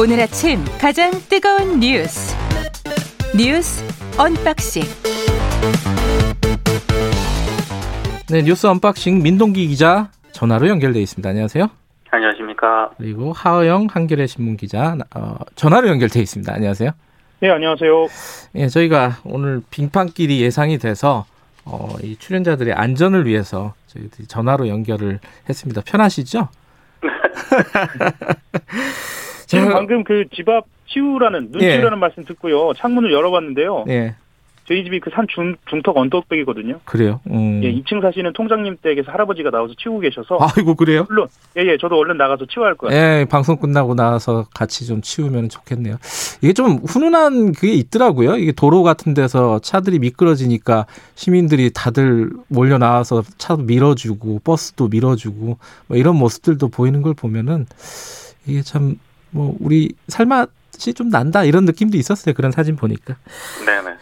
오늘 아침 가장 뜨거운 뉴스 뉴스 언박싱 네, 뉴스 언박싱 민동기 기자 전화로 연결돼 있습니다. 안녕하세요. 안녕하십니까. 그리고 하어영 한겨레 신문 기자 어, 전화로 연결돼 있습니다. 안녕하세요. 네, 안녕하세요. 예, 저희가 오늘 빙판길이 예상이 돼서 어, 이 출연자들의 안전을 위해서 저희들이 전화로 연결을 했습니다. 편하시죠? 지금 제가- 방금 그 집 앞 치우라는 눈 예. 치우라는 말씀 듣고요. 창문을 열어봤는데요. 예, 저희 집이 그산 중턱 언덕백이거든요. 그래요. 음. 예, 2층 사시는 통장님 댁에서 할아버지가 나와서 치우고 계셔서 아이고 그래요? 물론 예 예 저도 얼른 나가서 치워야 할 거예요. 예, 방송 끝나고 나서 같이 좀 치우면 좋겠네요. 이게 좀 훈훈한 그게 있더라고요. 이게 도로 같은 데서 차들이 미끄러지니까 시민들이 다들 몰려 나와서 차도 밀어주고 버스도 밀어주고 뭐 이런 모습들도 보이는 걸 보면은 이게 참 뭐 우리 살맛이 좀 난다 이런 느낌도 있었어요. 그런 사진 보니까. 네네.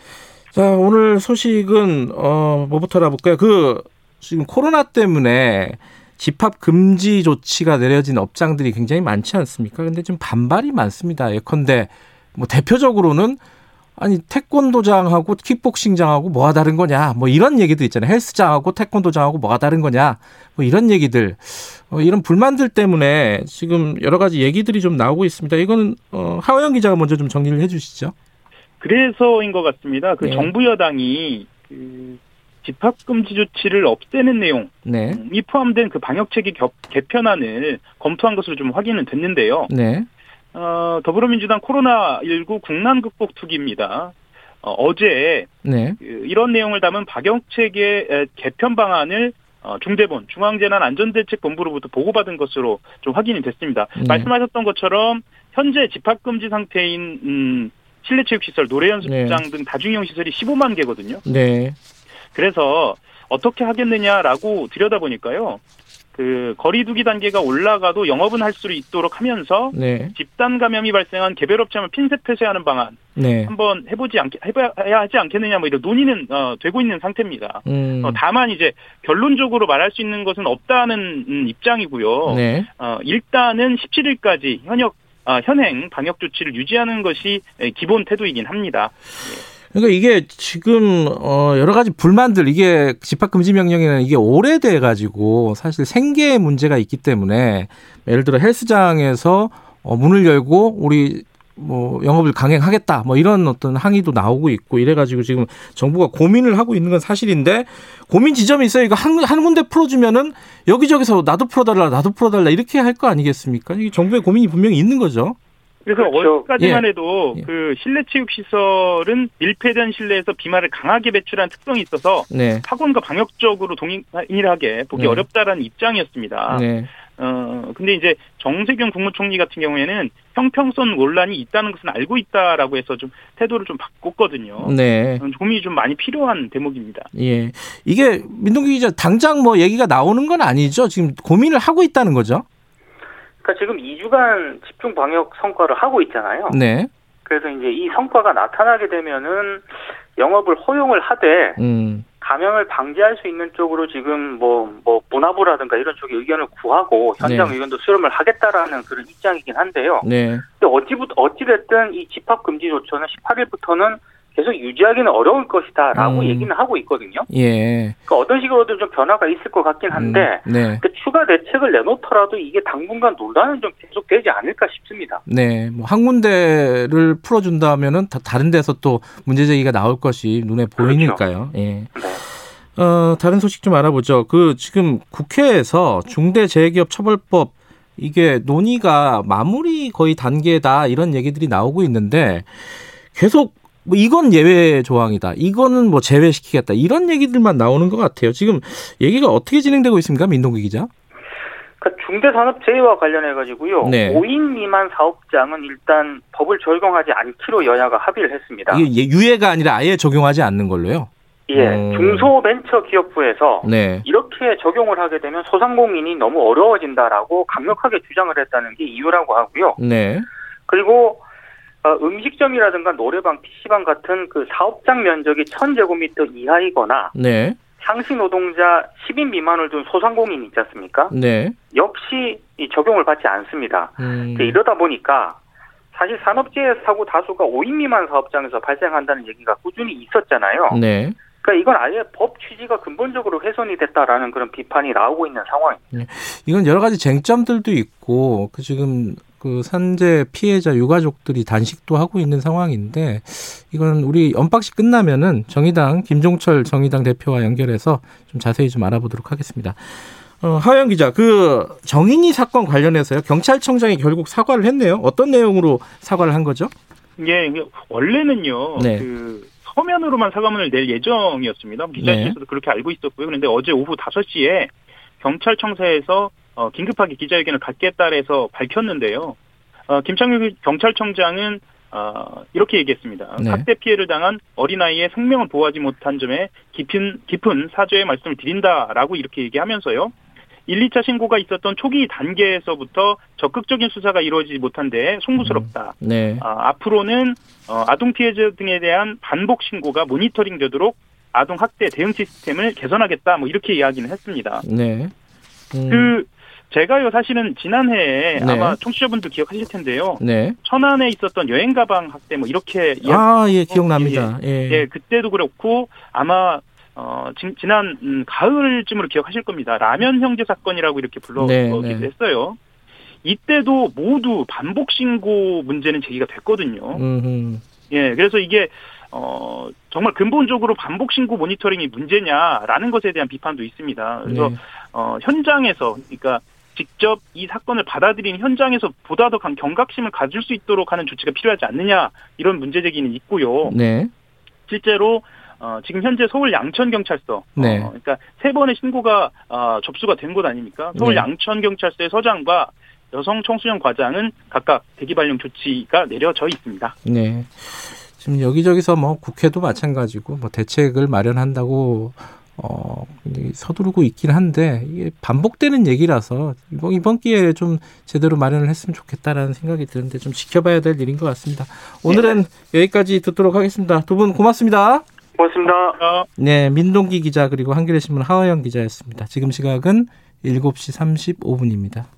자, 오늘 소식은 어 뭐부터 알아볼까요? 그 지금 코로나 때문에 집합 금지 조치가 내려진 업장들이 굉장히 많지 않습니까? 근데 좀 반발이 많습니다. 예컨대 뭐 대표적으로는 아니 태권도장하고 킥복싱장하고 뭐가 다른 거냐 뭐 이런 얘기도 있잖아요 헬스장하고 태권도장하고 뭐가 다른 거냐 뭐 이런 얘기들 어, 이런 불만들 때문에 지금 여러 가지 얘기들이 좀 나오고 있습니다 이거는 어, 하호영 기자가 먼저 좀 정리를 해주시죠 그래서인 것 같습니다. 그 예. 정부 여당이 그 집합 금지 조치를 없애는 내용 네이 포함된 그 방역 체계 겹- 개편안을 검토한 것으로 좀 확인은 됐는데요. 네. 어, 더불어민주당 코로나19 국난 극복 투기입니다. 어, 제 네. 이런 내용을 담은 에, 개편 방안을 어, 중대본 중앙재난안전대책본부로부터 보고받은 것으로 좀 확인이 됐습니다. 네. 말씀하셨던 것처럼 현재 집합금지 상태인 음, 실내 체육시설, 노래연습장 등 다중이용 시설이 15만 개거든요. 네. 그래서 어떻게 하겠느냐라고 들여다보니까요. 그 거리두기 단계가 올라가도 영업은 할 수 있도록 하면서 네. 집단 감염이 발생한 개별 업체만 핀셋 폐쇄하는 방안 네. 한번 해보지 않게 해봐야 하지 않겠느냐 뭐 이런 논의는 어, 되고 있는 상태입니다. 음. 어, 다만 이제 결론적으로 말할 수 있는 것은 없다는 음, 입장이고요. 네. 어, 일단은 17일까지 현역 아, 현행 방역 조치를 유지하는 것이 에, 기본 태도이긴 합니다. 그러니까 이게 지금 어 여러 가지 불만들 이게 집합 금지 명령에는 이게 오래돼 가지고 사실 생계에 문제가 있기 때문에 예를 들어 헬스장에서 어 문을 열고 우리 뭐 영업을 강행하겠다 뭐 이런 어떤 항의도 나오고 있고 이래 가지고 지금 정부가 고민을 하고 있는 건 사실인데 고민 지점이 있어요. 이거 한, 한 군데 풀어주면은 여기저기서 나도 풀어달라 나도 풀어달라 이렇게 할 거 아니겠습니까? 이게 정부의 고민이 분명히 있는 거죠. 그래서 그렇죠. 어제까지만 예. 해도 예. 그 실내 체육 시설은 밀폐된 실내에서 비말을 강하게 배출한 특성이 있어서 네. 학원과 방역적으로 동일하게 보기 네. 어렵다라는 입장이었습니다. 네. 어, 근데 이제 정세균 국무총리 같은 경우에는 형평성 논란이 있다는 것은 알고 있다라고 해서 좀 태도를 좀 바꿨거든요. 네. 음, 고민이 좀 많이 필요한 대목입니다. 예. 이게 민동기 기자 당장 뭐 얘기가 나오는 건 아니죠. 지금 고민을 하고 있다는 거죠. 그러니까 지금 2주간 집중 방역 성과를 하고 있잖아요. 네. 그래서 이제 이 성과가 나타나게 되면은 영업을 허용을 하되 음. 감염을 방지할 수 있는 쪽으로 지금 뭐, 뭐, 문화부라든가 이런 쪽에 의견을 구하고 현장 네. 의견도 수렴을 하겠다라는 그런 입장이긴 한데요. 네. 근데 어찌부터, 어찌됐든 이 집합금지 조처는 18일부터는 계속 유지하기는 어려울 것이다라고 음. 얘기는 하고 있거든요. 예. 그러니까 어떤 식으로든 좀 변화가 있을 것 같긴 한데, 음, 네. 그 추가 대책을 내놓더라도 이게 당분간 논란은 좀 계속되지 않을까 싶습니다. 네. 뭐 한 군데를 풀어 준다면은 다 다른 데서 또 문제 제기가 나올 것이 눈에 보이니까요. 예. 네. 어, 다른 소식 좀 알아보죠. 그 지금 국회에서 중대재해기업 처벌법 이게 논의가 마무리 거의 단계다 이런 얘기들이 나오고 있는데 계속 뭐 이건 예외 조항이다. 이거는 뭐 제외시키겠다. 이런 얘기들만 나오는 것 같아요. 지금 얘기가 어떻게 진행되고 있습니까? 민동기 기자? 그러니까 중대산업재해와 관련해 가지고요. 네. 5인 미만 사업장은 일단 법을 적용하지 않기로 여야가 합의를 했습니다. 이게 예- 유예가 아니라 아예 적용하지 않는 걸로요. 예, 음. 중소벤처기업부에서 네. 이렇게 적용을 하게 되면 소상공인이 너무 어려워진다라고 강력하게 주장을 했다는 게 이유라고 하고요. 네. 그리고 어, 음식점이라든가 노래방, PC방 같은 그 사업장 면적이 1000제곱미터 이하이거나 네. 상시 노동자 10인 미만을 둔 소상공인 있지 않습니까? 네. 역시 이 적용을 받지 않습니다. 음. 이러다 보니까 사실 산업재해 사고 다수가 5인 미만 사업장에서 발생한다는 얘기가 꾸준히 있었잖아요. 네. 그러니까 이건 아예 법 취지가 근본적으로 훼손이 됐다라는 그런 비판이 나오고 있는 상황입니다. 이건 여러 가지 쟁점들도 있고 그 지금 그 산재 피해자 유가족들이 단식도 하고 있는 상황인데 이건 우리 언박싱 끝나면은 정의당 김종철 정의당 대표와 연결해서 좀 자세히 좀 알아보도록 하겠습니다. 어, 하어영 기자, 그 정인이 사건 관련해서요 경찰청장이 결국 사과를 했네요. 어떤 내용으로 사과를 한 거죠? 이게 원래는요. 네. 그 서면으로만 사과문을 낼 예정이었습니다. 기자실에서도 그렇게 알고 있었고요. 그런데 어제 오후 5시에 경찰청사에서 어, 긴급하게 기자회견을 갖겠다 해서 밝혔는데요. 어, 김창규 경찰청장은 어, 이렇게 얘기했습니다. 네. 학대 피해를 당한 어린아이의 생명을 보호하지 못한 점에 깊은, 깊은 사죄의 말씀을 드린다라고 이렇게 얘기하면서요. 1, 2차 신고가 있었던 초기 단계에서부터 적극적인 수사가 이루어지지 못한 데 송구스럽다. 네. 아, 앞으로는 어, 아동 피해자 등에 대한 반복 신고가 모니터링 되도록 아동 학대 대응 시스템을 개선하겠다. 뭐 이렇게 이야기는 했습니다. 네. 음, 그 제가요 사실은 지난해에 네. 아마 청취자분들 기억하실 텐데요. 네. 천안에 있었던 여행 가방 학대 뭐 이렇게 아, 예, 기억납니다. 예. 예 그때도 그렇고 아마 어 지, 지난 음, 가을쯤으로 기억하실 겁니다. 라면 형제 사건이라고 이렇게 불러기도 네, 네. 했어요. 이때도 모두 반복 신고 문제는 제기가 됐거든요. 음, 예, 그래서 이게 어 정말 근본적으로 반복 신고 모니터링이 문제냐라는 것에 대한 비판도 있습니다. 그래서 네. 어 현장에서 그러니까 직접 이 사건을 받아들인 현장에서 보다 더 강- 경각심을 가질 수 있도록 하는 조치가 필요하지 않느냐 이런 문제 제기는 있고요. 네. 실제로 어, 지금 현재 서울 양천 경찰서, 네. 어, 그러니까 세 번의 신고가 어, 접수가 된 곳 아닙니까? 서울 네. 양천 경찰서의 서장과 여성 청소년 과장은 각각 대기 발령 조치가 내려져 있습니다. 네. 지금 여기저기서 뭐 국회도 마찬가지고 뭐 대책을 마련한다고 어 서두르고 있긴 한데 이게 반복되는 얘기라서 이번 이번 기회에 좀 제대로 마련을 했으면 좋겠다라는 생각이 드는데 좀 지켜봐야 될 일인 것 같습니다. 오늘은 여기까지 듣도록 하겠습니다. 두 분 고맙습니다. 고맙습니다. 어, 네, 민동기 기자 그리고 한겨레 신문 하화영 기자였습니다. 지금 시각은 7시 35분입니다.